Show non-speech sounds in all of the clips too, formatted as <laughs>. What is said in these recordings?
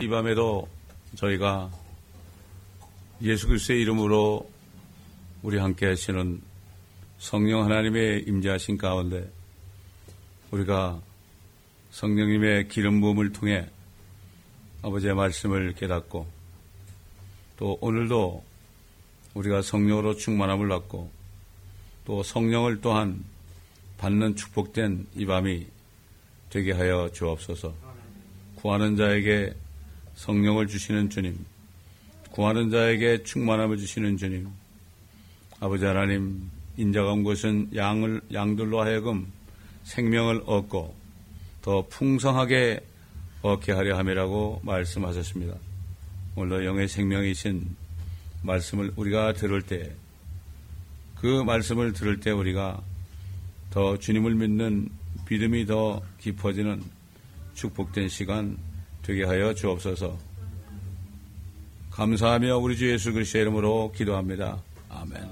이 밤에도 저희가 예수 그리스도의 이름으로 우리 함께 하시는 성령 하나님의 임재하신 가운데 우리가 성령님의 기름 부음을 통해 아버지의 말씀을 깨닫고 또 오늘도 우리가 성령으로 충만함을 받고 또 성령을 또한 받는 축복된 이 밤이 되게 하여 주옵소서. 구하는 자에게 성령을 주시는 주님, 구하는 자에게 충만함을 주시는 주님, 아버지 하나님, 인자가 온 것은 양을, 양들로 하여금 생명을 얻고 더 풍성하게 얻게 하려 함이라고 말씀하셨습니다. 오늘 영의 생명이신 말씀을 우리가 들을 때, 그 말씀을 들을 때 우리가 더 주님을 믿는 믿음이 더 깊어지는 축복된 시간 되게 하여 주옵소서. 감사하며 우리 주 예수 그리스도의 이름으로 기도합니다. 아멘.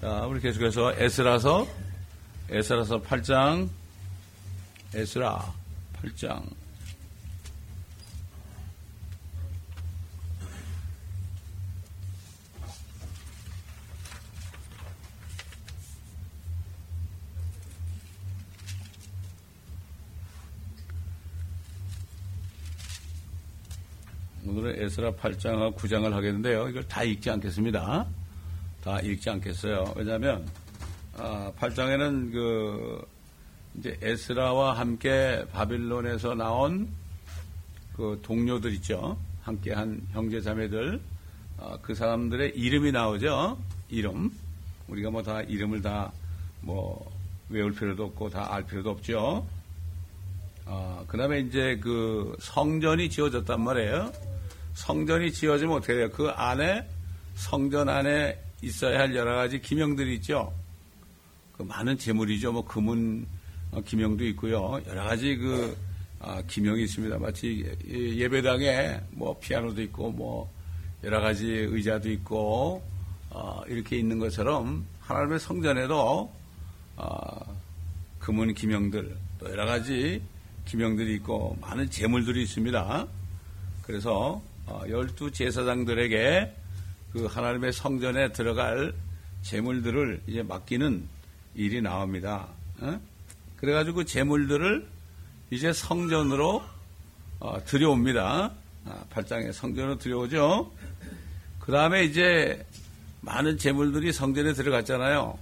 자, 우리 계속해서 에스라서 에스라서 8장 에스라 8장 오늘은 에스라 8장과 9장을 하겠는데요. 이걸 다 읽지 않겠습니다. 다 읽지 않겠어요. 왜냐하면 아, 8장에는 그 이제 에스라와 함께 바빌론에서 나온 그 동료들 있죠. 함께 한 형제 자매들 아, 그 사람들의 이름이 나오죠. 이름 우리가 뭐 다 이름을 다 뭐 외울 필요도 없고 다 알 필요도 없죠. 아, 그 다음에 이제 그 성전이 지어졌단 말이에요. 성전이 지어지면 어떻게 돼요? 그 안에 성전 안에 있어야 할 여러 가지 기명들이 있죠. 그 많은 재물이죠. 뭐 금은 어, 기명도 있고요. 여러 가지 그 아, 기명이 있습니다. 마치 예배당에 뭐 피아노도 있고 뭐 여러 가지 의자도 있고 어, 이렇게 있는 것처럼 하나님의 성전에도 어, 금은 기명들 또 여러 가지 기명들이 있고 많은 재물들이 있습니다. 그래서 어, 열두 제사장들에게 그 하나님의 성전에 들어갈 재물들을 이제 맡기는 일이 나옵니다. 어? 그래가지고 그 재물들을 이제 성전으로 어, 들여옵니다. 아, 발장에 성전으로 들여오죠. 그 다음에 이제 많은 재물들이 성전에 들어갔잖아요.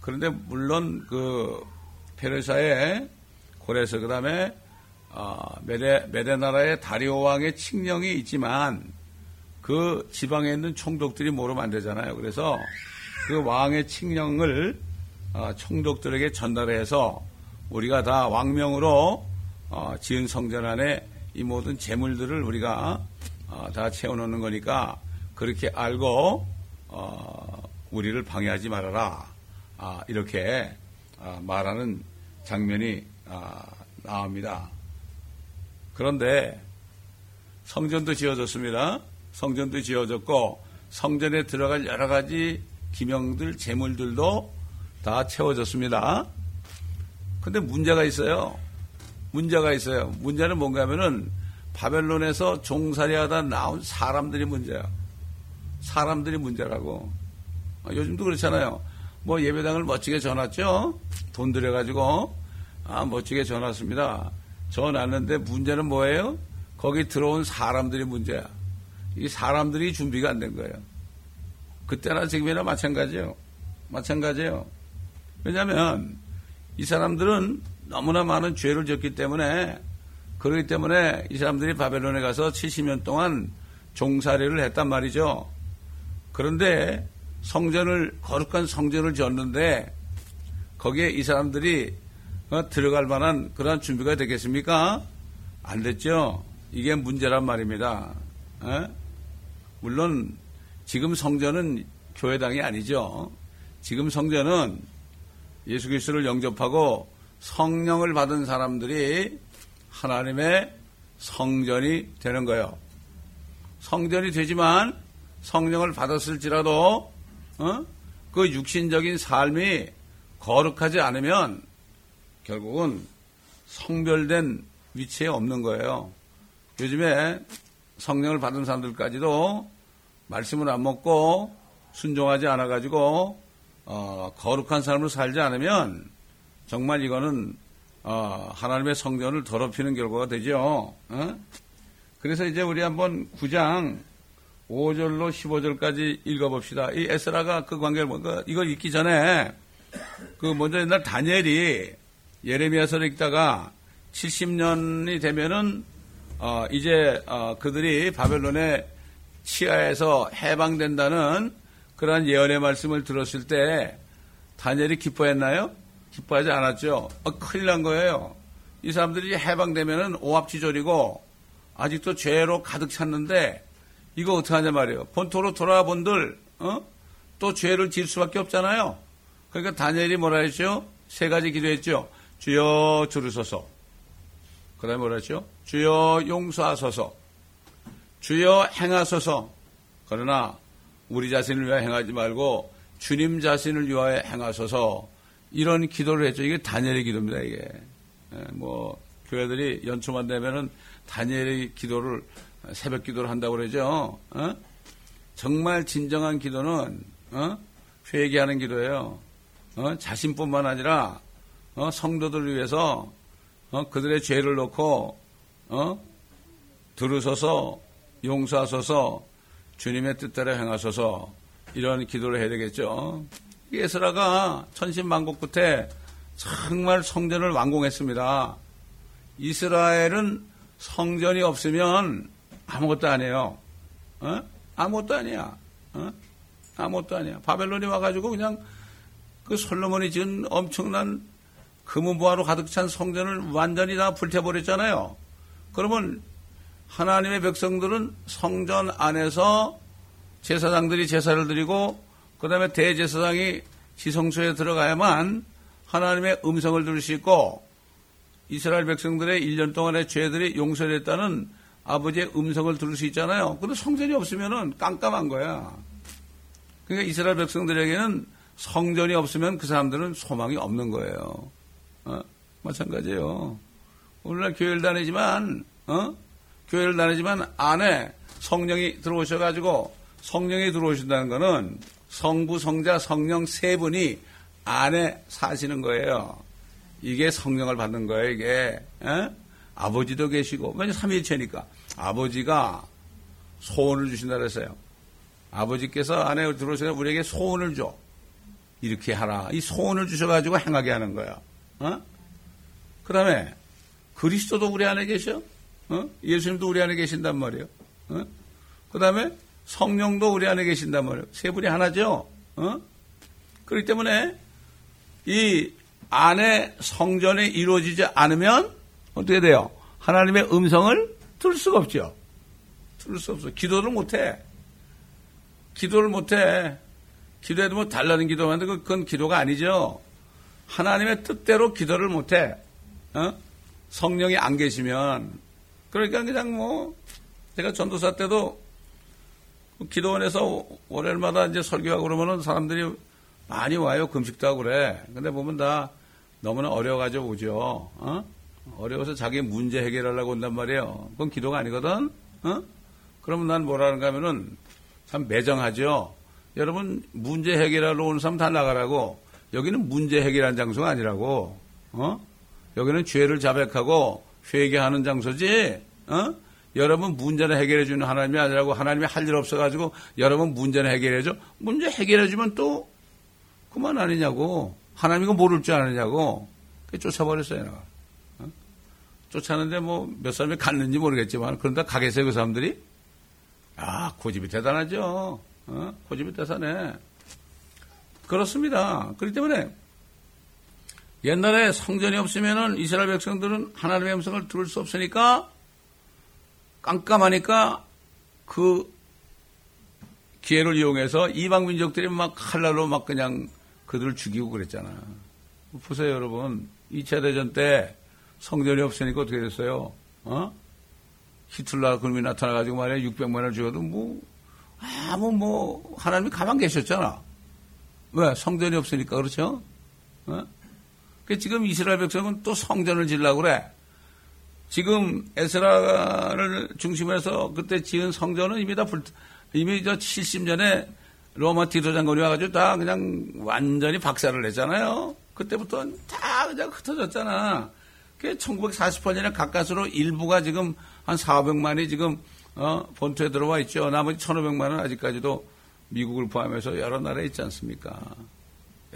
그런데 물론 그 페르사의 고레스 그 다음에 어, 메레, 메레 나라의 다리오 왕의 칙령이 있지만 그 지방에 있는 총독들이 모르면 안 되잖아요. 그래서 그 왕의 칙령을 어, 총독들에게 전달해서 우리가 다 왕명으로 어, 지은 성전 안에 이 모든 재물들을 우리가 어, 다 채워놓는 거니까 그렇게 알고 어, 우리를 방해하지 말아라. 아, 이렇게 아, 말하는 장면이 아, 나옵니다. 그런데 성전도 지어졌습니다. 성전도 지어졌고 성전에 들어갈 여러 가지 기명들, 재물들도 다 채워졌습니다. 근데 문제가 있어요. 문제가 있어요. 문제는 뭔가 하면은 바벨론에서 종살이 하다 나온 사람들이 문제야. 사람들이 문제라고. 요즘도 그렇잖아요. 뭐 예배당을 멋지게 전놨죠? 돈 들여가지고, 아, 멋지게 전놨습니다. 전놨는데 문제는 뭐예요? 거기 들어온 사람들이 문제야. 이 사람들이 준비가 안 된 거예요. 그때나 지금이나 마찬가지예요. 마찬가지예요. 왜냐하면 이 사람들은 너무나 많은 죄를 졌기 때문에 그렇기 때문에 이 사람들이 바벨론에 가서 70년 동안 종살이를 했단 말이죠. 그런데 성전을 거룩한 성전을 졌는데 거기에 이 사람들이 어, 들어갈 만한 그런 준비가 되겠습니까? 안 됐죠. 이게 문제란 말입니다. 에? 물론 지금 성전은 교회당이 아니죠. 지금 성전은 예수 그리스도를 영접하고 성령을 받은 사람들이 하나님의 성전이 되는 거예요. 성전이 되지만 성령을 받았을지라도 어? 그 육신적인 삶이 거룩하지 않으면 결국은 성별된 위치에 없는 거예요. 요즘에 성령을 받은 사람들까지도 말씀을 안 먹고 순종하지 않아 가지고 어, 거룩한 삶을 살지 않으면 정말 이거는 어, 하나님의 성전을 더럽히는 결과가 되죠. 어? 그래서 이제 우리 한번 9장 5절로 15절까지 읽어봅시다. 이 에스라가 그 관계를 뭔가 이걸 읽기 전에 그 먼저 옛날 다니엘이 예레미야서를 읽다가 70년이 되면은 어, 이제 어, 그들이 바벨론의 치하에서 해방된다는 그러한 예언의 말씀을 들었을 때 다니엘이 기뻐했나요? 기뻐하지 않았죠. 어, 큰일 난 거예요. 이 사람들이 해방되면은 오합지졸이고 아직도 죄로 가득 찼는데 이거 어떻게 하냐 말이에요. 본토로 돌아와 본들 어? 또 죄를 질 수밖에 없잖아요. 그러니까 다니엘이 뭐라 했죠? 세 가지 기도했죠. 주여 주르소서. 그 다음에 뭐라 했죠? 주여 용서하소서. 주여 행하소서. 그러나 우리 자신을 위하여 행하지 말고 주님 자신을 위하여 행하소서. 이런 기도를 했죠. 이게 다니엘의 기도입니다, 이게. 예, 뭐, 교회들이 연초만 되면은 다니엘의 기도를 새벽 기도를 한다고 그러죠. 어? 정말 진정한 기도는, 어? 회개하는 기도예요. 어? 자신뿐만 아니라, 어? 성도들을 위해서, 어? 그들의 죄를 놓고, 어? 들으소서, 용서하소서, 주님의 뜻대로 행하소서, 이런 기도를 해야 되겠죠. 예스라가 천신만국 끝에 정말 성전을 완공했습니다. 이스라엘은 성전이 없으면 아무것도 아니에요. 어? 아무것도 아니야. 어? 아무것도 아니야. 바벨론이 와가지고 그냥 그 솔로몬이 지은 엄청난 금은보화로 가득 찬 성전을 완전히 다 불태버렸잖아요. 그러면 하나님의 백성들은 성전 안에서 제사장들이 제사를 드리고 그 다음에 대제사장이 지성소에 들어가야만 하나님의 음성을 들을 수 있고 이스라엘 백성들의 1년 동안의 죄들이 용서됐다는 아버지의 음성을 들을 수 있잖아요. 근데 성전이 없으면 깜깜한 거야. 그러니까 이스라엘 백성들에게는 성전이 없으면 그 사람들은 소망이 없는 거예요. 어? 마찬가지예요. 오늘날 교회를 다니지만, 어? 교회를 다니지만 안에 성령이 들어오셔가지고 성령이 들어오신다는 것은 성부, 성자, 성령 세 분이 안에 사시는 거예요. 이게 성령을 받는 거예요, 이게. 에? 아버지도 계시고, 왜냐 삼위일체니까. 아버지가 소원을 주신다 그랬어요. 아버지께서 안에 들어오시면 우리에게 소원을 줘. 이렇게 하라. 이 소원을 주셔가지고 행하게 하는 거야. 어? 그 다음에 그리스도도 우리 안에 계셔. 어? 예수님도 우리 안에 계신단 말이에요. 어? 그 다음에 성령도 우리 안에 계신단 말이에요. 세 분이 하나죠. 어? 그렇기 때문에 이 안에 성전이 이루어지지 않으면 어떻게 돼요? 하나님의 음성을 들을 수가 없죠. 들을 수 없어. 기도를 못해. 기도를 못해. 기도해도 뭐 달라는 기도만 해도 그건 기도가 아니죠. 하나님의 뜻대로 기도를 못해. 어? 성령이 안 계시면. 그러니까 그냥 뭐, 제가 전도사 때도 기도원에서 월요일마다 이제 설교하고 그러면은 사람들이 많이 와요. 금식도 하고 그래. 근데 보면 다 너무나 어려워가지고 오죠. 어? 어려워서 자기 문제 해결하려고 온단 말이에요. 그건 기도가 아니거든. 어? 그러면 난 뭐라는가 하면은 참 매정하죠. 여러분 문제 해결하러 오는 사람 다 나가라고. 여기는 문제 해결한 장소가 아니라고. 어? 여기는 죄를 자백하고 회개하는 장소지. 어? 여러분 문제를 해결해 주는 하나님이 아니라고 하나님이 할 일 없어 가지고 여러분 문제를 해결해 줘. 문제 해결해 주면 또 그만 아니냐고. 하나님이 모를 줄 아느냐고. 쫓아버렸어요. 어? 쫓아는데 뭐 몇 사람이 갔는지 모르겠지만 그런다 가겠어요 그 사람들이? 아 고집이 대단하죠. 어? 고집이 대단해. 그렇습니다. 그렇기 때문에 옛날에 성전이 없으면은 이스라엘 백성들은 하나님의 음성을 들을 수 없으니까 깜깜하니까 그 기회를 이용해서 이방 민족들이 막 칼날로 막 그냥 그들을 죽이고 그랬잖아. 보세요, 여러분. 2차 대전 때 성전이 없으니까 어떻게 됐어요? 어? 히틀러 그놈이 나타나가지고 말이야 600만을 죽어도 뭐 아무 뭐 하나님이 가만 계셨잖아. 왜? 성전이 없으니까 그렇죠? 어? 그 지금 이스라엘 백성은 또 성전을 지려고 그래. 지금 에스라를 중심으로 해서 그때 지은 성전은 이미 다 불, 이미 저 70년에 로마 디도 장군이 와가지고 다 그냥 완전히 박살을 냈잖아요. 그때부터는 다 그냥 흩어졌잖아. 그 1948년에 가까스로 일부가 지금 한 400만이 지금 어, 본토에 들어와 있죠. 나머지 1,500만은 아직까지도 미국을 포함해서 여러 나라에 있지 않습니까?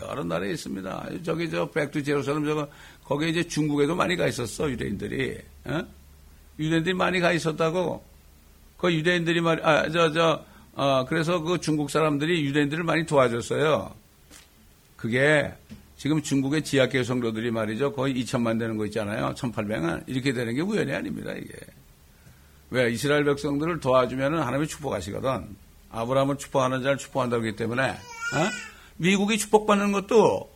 여러 나라에 있습니다. 저기 저 백두 제루살렘 저거 거기에 이제 중국에도 많이 가 있었어 유대인들이. 어? 유대인들이 많이 가 있었다고. 그 유대인들이 말, 아, 저, 저, 어, 그래서 그 중국 사람들이 유대인들을 많이 도와줬어요. 그게 지금 중국의 지하계 성도들이 말이죠. 거의 2천만 되는 거 있잖아요. 1,800만. 이렇게 되는 게 우연이 아닙니다, 이게. 왜? 이스라엘 백성들을 도와주면 하나님이 축복하시거든. 아브라함을 축복하는 자를 축복한다고 하기 때문에, 어? 미국이 축복받는 것도,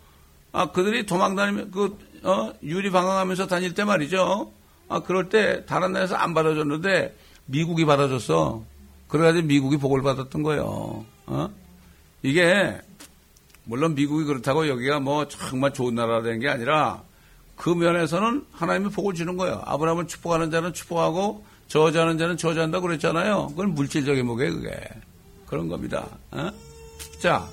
아, 그들이 도망 다니면, 그, 어, 유리 방황하면서 다닐 때 말이죠. 아, 그럴 때 다른 나라에서 안 받아줬는데 미국이 받아줬어. 그래가지고 미국이 복을 받았던 거예요. 어? 이게 물론 미국이 그렇다고 여기가 뭐 정말 좋은 나라가 된게 아니라 그 면에서는 하나님이 복을 주는 거예요. 아브라함을 축복하는 자는 축복하고 저주하는 자는 저주한다 그랬잖아요. 그건 물질적인 목에 그게 그런 겁니다. 어? 자,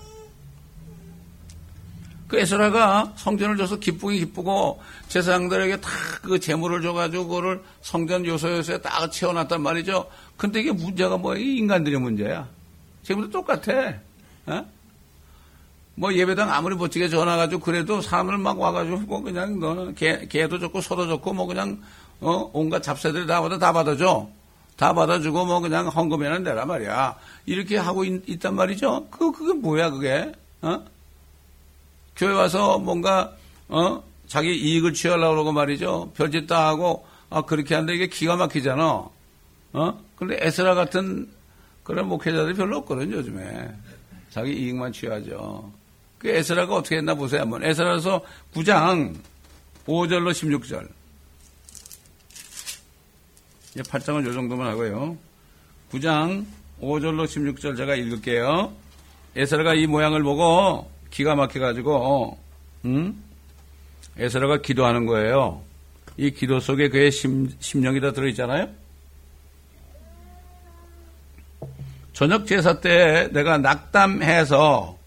그 에스라가 성전을 줘서 기쁘기 기쁘고 제사장들에게 다 그 재물을 줘가지고 그거를 성전 요소 요소에 딱 채워놨단 말이죠. 근데 이게 문제가 뭐야? 이 인간들의 문제야. 지금도 똑같아. 어? 뭐 예배당 아무리 멋지게 전화가지고 그래도 사람을 막 와가지고 뭐 그냥 너는 개, 개도 좋고 소도 좋고 뭐 그냥 어 온갖 잡새들이 다 받아 다 받아줘. 다 받아주고 뭐 그냥 헌금에는 내라 말이야. 이렇게 하고 있, 단 말이죠. 그 그게 뭐야 그게? 어? 교회 와서 뭔가 어 자기 이익을 취하려고 그러고 말이죠. 별짓 다 하고 아 그렇게 하는데 이게 기가 막히잖아. 어? 근데 에스라 같은 그런 목회자들이 별로 없거든 요즘에. 자기 이익만 취하죠. 그 에스라가 어떻게 했나 보세요 한번. 에스라서 9장 5절로 16절. 이제 8장은 요 정도만 하고요. 9장 5절로 16절 제가 읽을게요. 에스라가 이 모양을 보고 기가 막혀가지고, 음? 에스라가 기도하는 거예요. 이 기도 속에 그의 심, 심령이 다 들어있잖아요? 저녁 제사 때 내가 낙담해서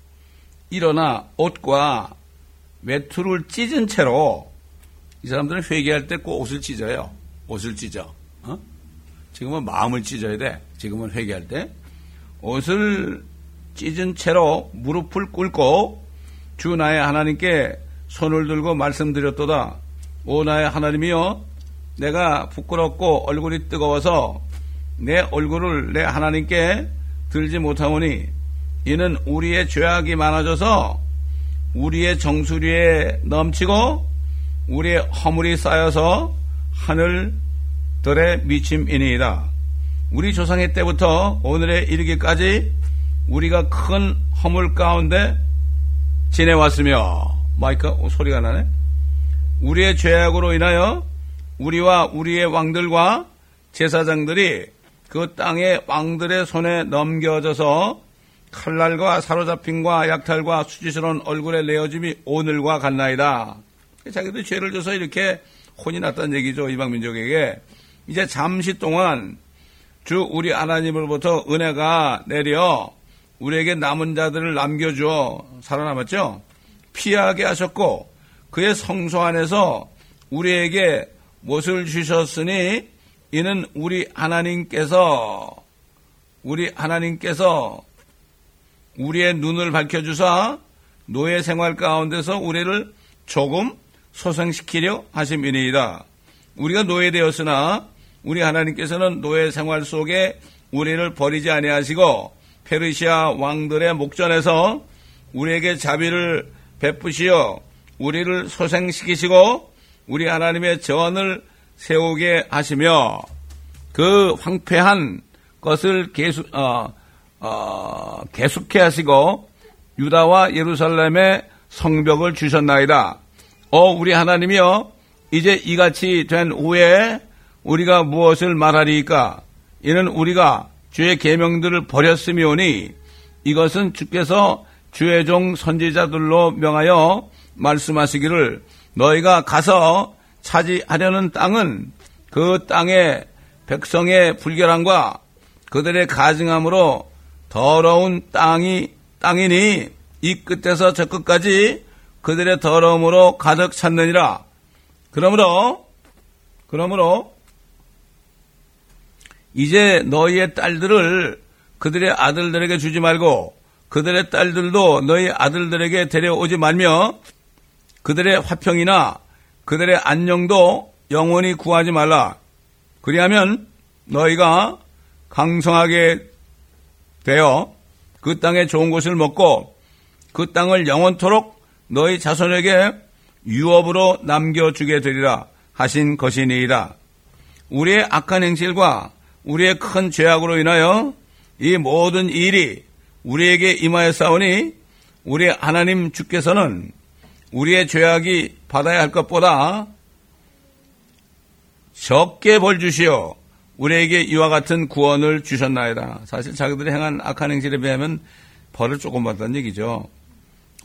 일어나 옷과 외투를 찢은 채로 이 사람들은 회개할 때 꼭 옷을 찢어요. 옷을 찢어. 어? 지금은 마음을 찢어야 돼. 지금은 회개할 때. 옷을 찢은 채로 무릎을 꿇고 주 나의 하나님께 손을 들고 말씀드렸도다. 오 나의 하나님이여 내가 부끄럽고 얼굴이 뜨거워서 내 얼굴을 내 하나님께 들지 못하오니 이는 우리의 죄악이 많아져서 우리의 정수리에 넘치고 우리의 허물이 쌓여서 하늘 들의 미침이니이다. 우리 조상의 때부터 오늘에 이르기까지 우리가 큰 허물 가운데 지내왔으며 마이크 어, 소리가 나네. 우리의 죄악으로 인하여 우리와 우리의 왕들과 제사장들이 그 땅의 왕들의 손에 넘겨져서 칼날과 사로잡힘과 약탈과 수치스러운 얼굴의 내어짐이 오늘과 같나이다. 자기들 죄를 져서 이렇게 혼이 났다는 얘기죠. 이방민족에게. 이제 잠시 동안 주 우리 하나님으로부터 은혜가 내려 우리에게 남은 자들을 남겨주어 살아남았죠. 피하게 하셨고 그의 성소 안에서 우리에게 못을 주셨으니 이는 우리 하나님께서 우리 하나님께서 우리의 눈을 밝혀주사 노예 생활 가운데서 우리를 조금 소생시키려 하심이니이다. 우리가 노예되었으나 우리 하나님께서는 노예 생활 속에 우리를 버리지 아니하시고 페르시아 왕들의 목전에서 우리에게 자비를 베푸시어 우리를 소생시키시고 우리 하나님의 전을 세우게 하시며 그 황폐한 것을 계속 어, 어, 계속해 하시고 유다와 예루살렘의 성벽을 주셨나이다. 어 우리 하나님이여 이제 이같이 된 후에 우리가 무엇을 말하리까? 이는 우리가 주의 계명들을 버렸으며니 이것은 주께서 주의 종 선지자들로 명하여 말씀하시기를 너희가 가서 차지하려는 땅은 그 땅의 백성의 불결함과 그들의 가증함으로 더러운 땅이 땅이니 이 끝에서 저 끝까지 그들의 더러움으로 가득 찼느니라. 그러므로 그러므로 이제 너희의 딸들을 그들의 아들들에게 주지 말고 그들의 딸들도 너희 아들들에게 데려오지 말며 그들의 화평이나 그들의 안녕도 영원히 구하지 말라. 그리하면 너희가 강성하게 되어 그 땅의 좋은 것을 먹고 그 땅을 영원토록 너희 자손에게 유업으로 남겨주게 되리라 하신 것이니이다. 우리의 악한 행실과 우리의 큰 죄악으로 인하여 이 모든 일이 우리에게 임하였사오니 우리 하나님 주께서는 우리의 죄악이 받아야 할 것보다 적게 벌 주시어 우리에게 이와 같은 구원을 주셨나이다. 사실 자기들이 행한 악한 행실에 비하면 벌을 조금 받았다는 얘기죠.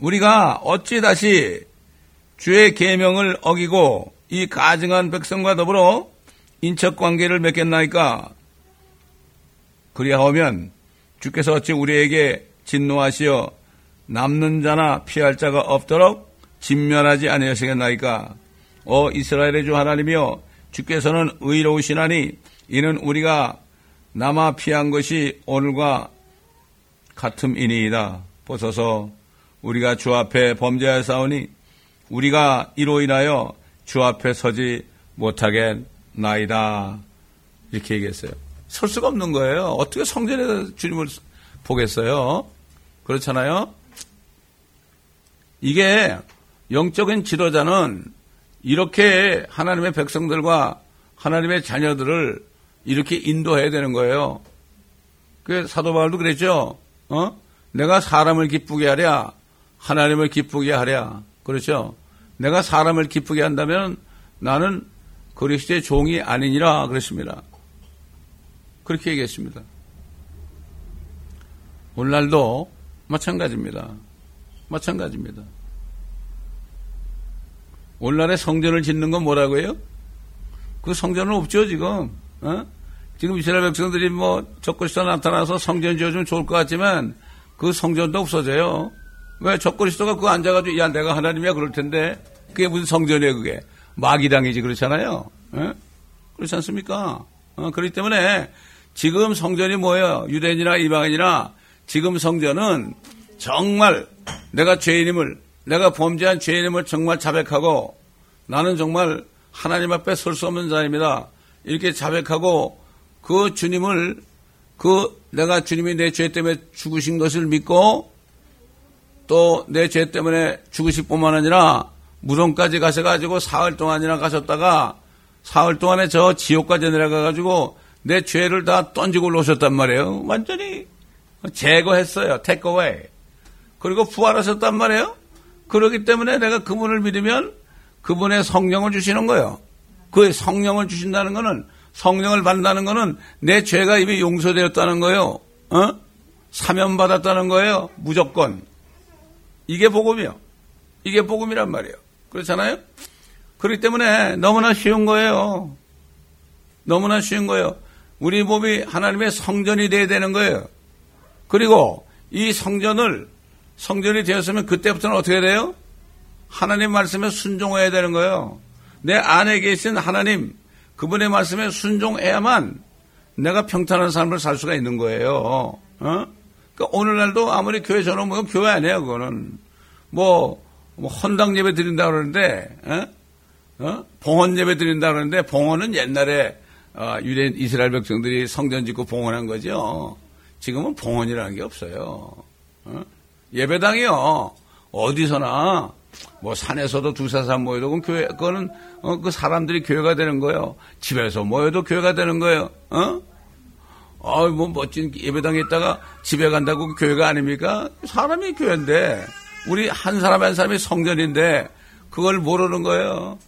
우리가 어찌 다시 주의 계명을 어기고 이 가증한 백성과 더불어 인척 관계를 맺겠나이까? 그리하오면 주께서 어찌 우리에게 진노하시어 남는 자나 피할 자가 없도록 진멸하지 아니하시겠나이까? 오 이스라엘의 주 하나님이여 주께서는 의로우시나니 이는 우리가 남아 피한 것이 오늘과 같음이니이다. 보소서 우리가 주 앞에 범죄하사오니 우리가 이로 인하여 주 앞에 서지 못하겠나이다. 이렇게 얘기했어요. 설 수가 없는 거예요. 어떻게 성전에 주님을 보겠어요? 그렇잖아요? 이게 영적인 지도자는 이렇게 하나님의 백성들과 하나님의 자녀들을 이렇게 인도해야 되는 거예요. 그 사도 바울도 그랬죠. 어? 내가 사람을 기쁘게 하랴, 하나님을 기쁘게 하랴. 그렇죠? 내가 사람을 기쁘게 한다면 나는 그리스도의 종이 아니니라 그랬습니다. 그렇게 얘기했습니다. 오늘날도 마찬가지입니다. 마찬가지입니다. 오늘날에 성전을 짓는 건 뭐라고요? 그 성전은 없죠, 지금. 어? 지금 이스라엘 백성들이 뭐 적그리스도 나타나서 성전 지어주면 좋을 것 같지만 그 성전도 없어져요. 왜 적그리스도가 그 앉아가지고 야 내가 하나님이야 그럴 텐데 그게 무슨 성전이에요 그게 마귀당이지 그렇잖아요. 어? 그렇지 않습니까? 어, 그렇기 때문에 지금 성전이 뭐예요? 유대인이나 이방인이나 지금 성전은 정말 내가 죄인임을 내가 범죄한 죄인임을 정말 자백하고 나는 정말 하나님 앞에 설 수 없는 자입니다. 이렇게 자백하고 그 주님을 그 내가 주님이 내 죄 때문에 죽으신 것을 믿고 또 내 죄 때문에 죽으실 뿐만 아니라 무덤까지 가셔가지고 사흘 동안이나 가셨다가 사흘 동안에 저 지옥까지 내려가가지고 내 죄를 다 던지고 올라오셨단 말이에요. 완전히 제거했어요. 테이크어웨이. 그리고 부활하셨단 말이에요. 그렇기 때문에 내가 그분을 믿으면 그분의 성령을 주시는 거예요. 그 성령을 주신다는 것은 성령을 받는다는 것은 내 죄가 이미 용서되었다는 거예요. 어? 사면받았다는 거예요. 무조건. 이게 복음이요. 이게 복음이란 말이에요. 그렇잖아요? 그렇기 때문에 너무나 쉬운 거예요. 너무나 쉬운 거예요. 우리 몸이 하나님의 성전이 돼야 되는 거예요. 그리고 이 성전을 성전이 되었으면 그때부터는 어떻게 돼요? 하나님 말씀에 순종해야 되는 거예요. 내 안에 계신 하나님, 그분의 말씀에 순종해야만 내가 평탄한 삶을 살 수가 있는 거예요. 어? 그러니까 오늘날도 아무리 교회 전화 면 교회 아니에요, 그거는. 뭐, 뭐 헌당 예배 드린다 그러는데, 어? 어? 봉헌 예배 드린다 그러는데, 봉헌은 옛날에 어, 유대인 이스라엘 백성들이 성전 짓고 봉헌한 거죠. 지금은 봉헌이라는 게 없어요. 어? 예배당이요. 어디서나 뭐 산에서도 두세 사람 모여도 그건 교회 그거는 어, 그 사람들이 교회가 되는 거예요. 집에서 모여도 교회가 되는 거예요. 어? 어, 뭐 멋진 예배당에 있다가 집에 간다고 교회가 아닙니까? 사람이 교회인데 우리 한 사람 한 사람이 성전인데 그걸 모르는 거예요.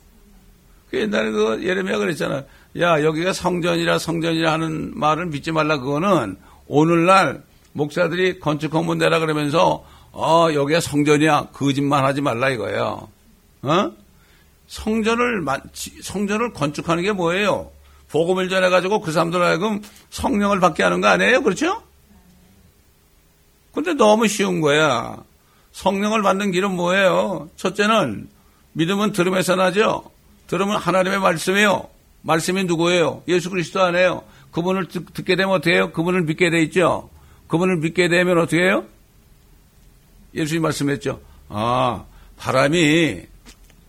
그 옛날에 그 예레미야 그랬잖아. 야 여기가 성전이라 성전이라 하는 말을 믿지 말라 그거는 오늘날 목사들이 건축 공문 내라 그러면서 어, 여기가 성전이야. 거짓말 하지 말라 이거예요. 어? 성전을, 성전을 건축하는 게 뭐예요? 복음을 전해 가지고 그 사람들 하여금 성령을 받게 하는 거 아니에요? 그렇죠? 근데 너무 쉬운 거야. 성령을 받는 길은 뭐예요? 첫째는 믿음은 들음에서 나죠? 들으면 하나님의 말씀이에요. 말씀이 누구예요? 예수 그리스도 안에요. 그분을 듣, 게 되면 어떻게 해요? 그분을 믿게 돼 있죠? 그분을 믿게 되면 어떻게 해요? 예수님 말씀했죠. 아, 바람이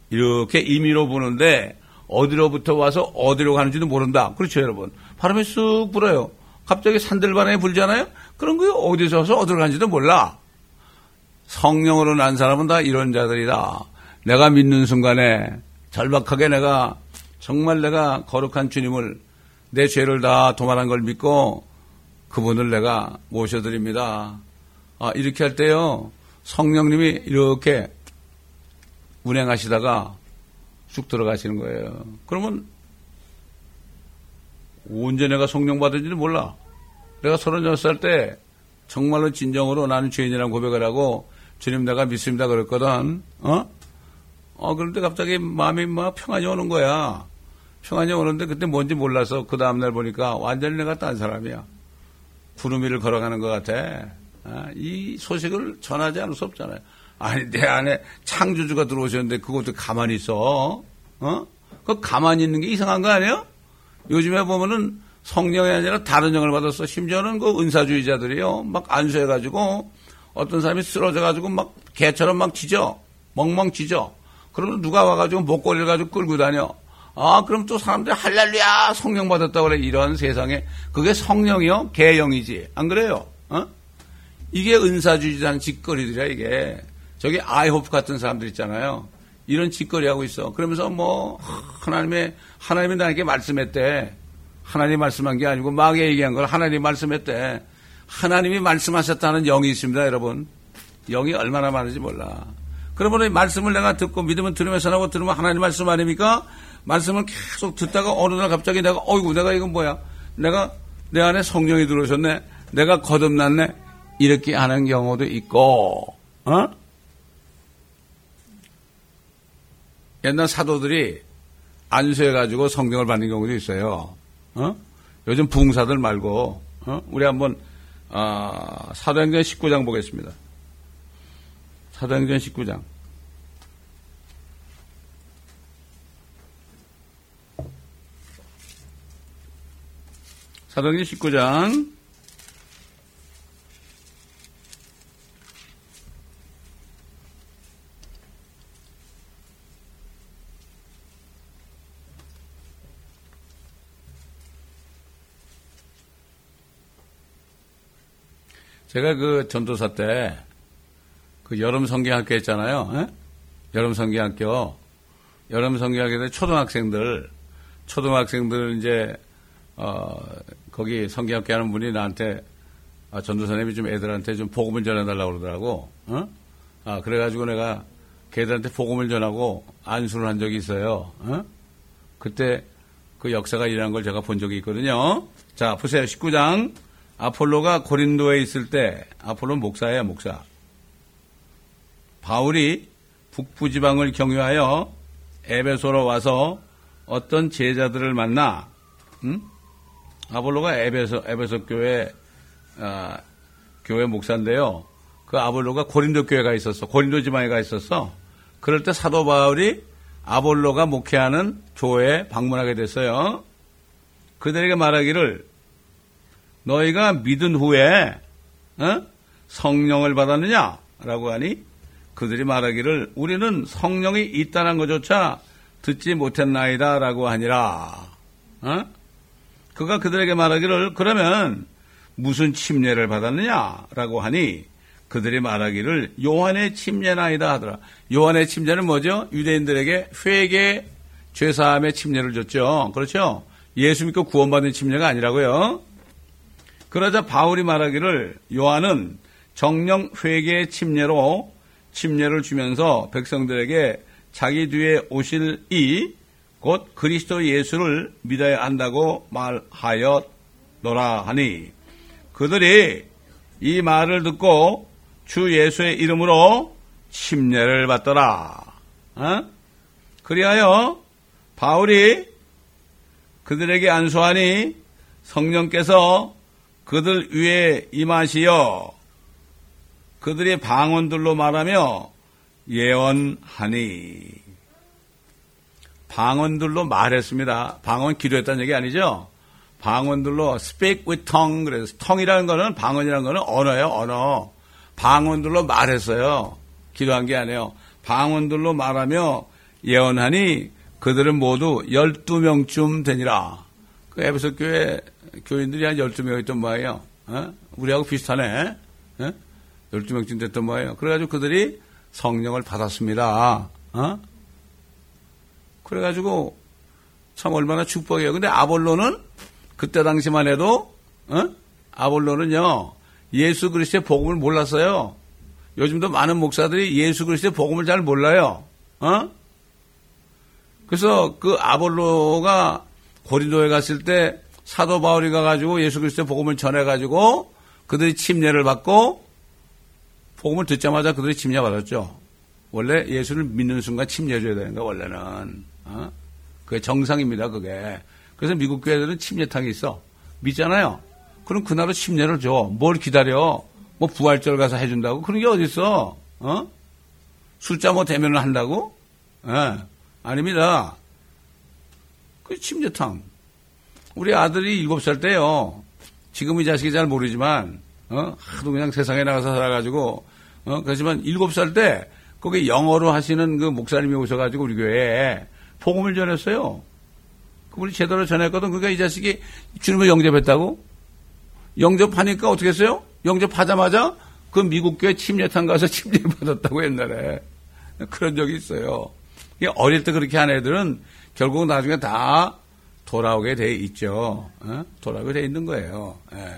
이렇게 임의로 부는데 어디로부터 와서 어디로 가는지도 모른다. 그렇죠, 여러분. 바람이 쑥 불어요. 갑자기 산들바람이 불잖아요? 그런 거요. 어디서 와서 어디로 가는지도 몰라. 성령으로 난 사람은 다 이런 자들이다. 내가 믿는 순간에 절박하게 내가 정말 내가 거룩한 주님을 내 죄를 다 도말한 걸 믿고 그분을 내가 모셔드립니다. 아, 이렇게 할 때요. 성령님이 이렇게 운행하시다가 쑥 들어가시는 거예요. 그러면 언제 내가 성령 받은지도 몰라. 내가 36살 때 정말로 진정으로 나는 죄인이라는 고백을 하고 주님 내가 믿습니다 그랬거든. 어? 어, 그런데 갑자기 마음이 막 평안이 오는 거야. 평안이 오는데 그때 뭔지 몰라서 그 다음날 보니까 완전히 내가 딴 사람이야. 구름 위를 걸어가는 것 같아. 아, 이 소식을 전하지 않을 수 없잖아요. 아니, 내 안에 창조주가 들어오셨는데 그것도 가만히 있어. 어? 그 가만히 있는 게 이상한 거 아니에요? 요즘에 보면은 성령이 아니라 다른 영을 받았어. 심지어는 그 은사주의자들이요. 막 안수해가지고 어떤 사람이 쓰러져가지고 막 개처럼 막 짖어. 멍멍 짖어. 그러면 누가 와가지고 목걸이를 가지고 끌고 다녀. 아, 그럼 또 사람들이 할렐루야 성령 받았다고 그래. 이런 세상에. 그게 성령이요? 개영이지. 안 그래요? 어? 이게 은사주의자는 짓거리들이야, 이게. 저기 아이호프 같은 사람들 있잖아요. 이런 짓거리 하고 있어. 그러면서 뭐, 하나님의, 하나님이 나에게 말씀했대. 하나님이 말씀한 게 아니고 마귀에 얘기한 걸 하나님이 말씀했대. 하나님이 말씀하셨다는 영이 있습니다, 여러분. 영이 얼마나 많은지 몰라. 그러면 말씀을 내가 듣고 믿으면 들으면서 하고 들으면 하나님 말씀 아닙니까? 말씀을 계속 듣다가 어느 날 갑자기 내가 어이구 내가 이건 뭐야? 내가 내 안에 성령이 들어오셨네. 내가 거듭났네. 이렇게 하는 경우도 있고, 어? 옛날 사도들이 안수해가지고 성경을 받는 경우도 있어요. 어? 요즘 부흥사들 말고, 어? 우리 한번, 어, 사도행전 19장 보겠습니다. 사도행전 19장. 사도행전 19장 제가 그 전도사 때 그 여름 성경학교 했잖아요. 에? 여름 성경학교. 여름 성경학교 때 초등학생들, 초등학생들 이제, 어, 거기 성경학교 하는 분이 나한테 아, 전도사님이 좀 애들한테 좀 복음을 전해달라고 그러더라고. 어? 아, 그래가지고 내가 걔들한테 복음을 전하고 안수를 한 적이 있어요. 어? 그때 그 역사가 일어난 걸 제가 본 적이 있거든요. 자, 보세요. 19장. 아폴로가 고린도에 있을 때 아폴로 목사예요, 목사. 바울이 북부 지방을 경유하여 에베소로 와서 어떤 제자들을 만나 음? 아볼로가 에베소 에베소 교회 아, 교회 목사인데요. 그 아볼로가 고린도 교회가 있었어. 고린도 지방에 가 있었어. 그럴 때 사도 바울이 아볼로가 목회하는 교회에 방문하게 됐어요. 그들에게 말하기를 너희가 믿은 후에 어? 성령을 받았느냐라고 하니 그들이 말하기를 우리는 성령이 있다는 것조차 듣지 못했나이다라고 하니라. 어? 그가 그들에게 말하기를 그러면 무슨 침례를 받았느냐라고 하니 그들이 말하기를 요한의 침례나이다 하더라. 요한의 침례는 뭐죠? 유대인들에게 회개 죄사함의 침례를 줬죠. 그렇죠? 예수 믿고 구원받은 침례가 아니라고요. 그러자 바울이 말하기를 요한은 정령 회개의 침례로 침례를 주면서 백성들에게 자기 뒤에 오실 이 곧 그리스도 예수를 믿어야 한다고 말하였노라 하니 그들이 이 말을 듣고 주 예수의 이름으로 침례를 받더라. 어? 그리하여 바울이 그들에게 안수하니 성령께서 그들 위에 임하시어 그들의 방언들로 말하며 예언하니 방언들로 말했습니다. 방언 기도했다는 얘기 아니죠? 방언들로 speak with tongue 그래서 tongue이라는 거는 방언이라는 거는 언어예요, 언어. 방언들로 말했어요. 기도한 게 아니에요. 방언들로 말하며 예언하니 그들은 모두 12명쯤 되니라. 그 에베소 교회 교인들이 한 12명 있던 뭐예요? 어? 우리하고 비슷하네. 어? 12명쯤 됐던 뭐예요? 그래가지고 그들이 성령을 받았습니다. 어? 그래가지고 참 얼마나 축복이에요. 근데 아볼로는 그때 당시만 해도 어? 아볼로는요 예수 그리스도의 복음을 몰랐어요. 요즘도 많은 목사들이 예수 그리스도의 복음을 잘 몰라요. 어? 그래서 그 아볼로가 고린도에 갔을 때 사도 바울이 가가지고 예수 그리스도의 복음을 전해가지고 그들이 침례를 받고 복음을 듣자마자 그들이 침례 받았죠. 원래 예수를 믿는 순간 침례줘야 되는 거 원래는. 어? 그게 정상입니다, 그게. 그래서 미국 교회들은 침례탕이 있어. 믿잖아요. 그럼 그날은 침례를 줘. 뭘 기다려? 뭐 부활절 가서 해준다고? 그런 게 어딨어? 어? 숫자 뭐 대면을 한다고? 예. 아닙니다. 그 침례탕. 우리 아들이 일곱 살 때요. 지금 이 자식이 잘 모르지만, 어? 하도 그냥 세상에 나가서 살아가지고, 어? 그렇지만 일곱 살 때, 거기 영어로 하시는 그 목사님이 오셔가지고 우리 교회에 복음을 전했어요. 그분이 제대로 전했거든. 그러니까 이 자식이 주님을 영접했다고? 영접하니까 어떻게 했어요? 영접하자마자 그 미국 교회 침례탕 가서 <laughs> 침례 받았다고 옛날에. 그런 적이 있어요. 어릴 때 그렇게 한 애들은 결국 나중에 다 돌아오게 돼 있죠. 어? 돌아오게 돼 있는 거예요. 예.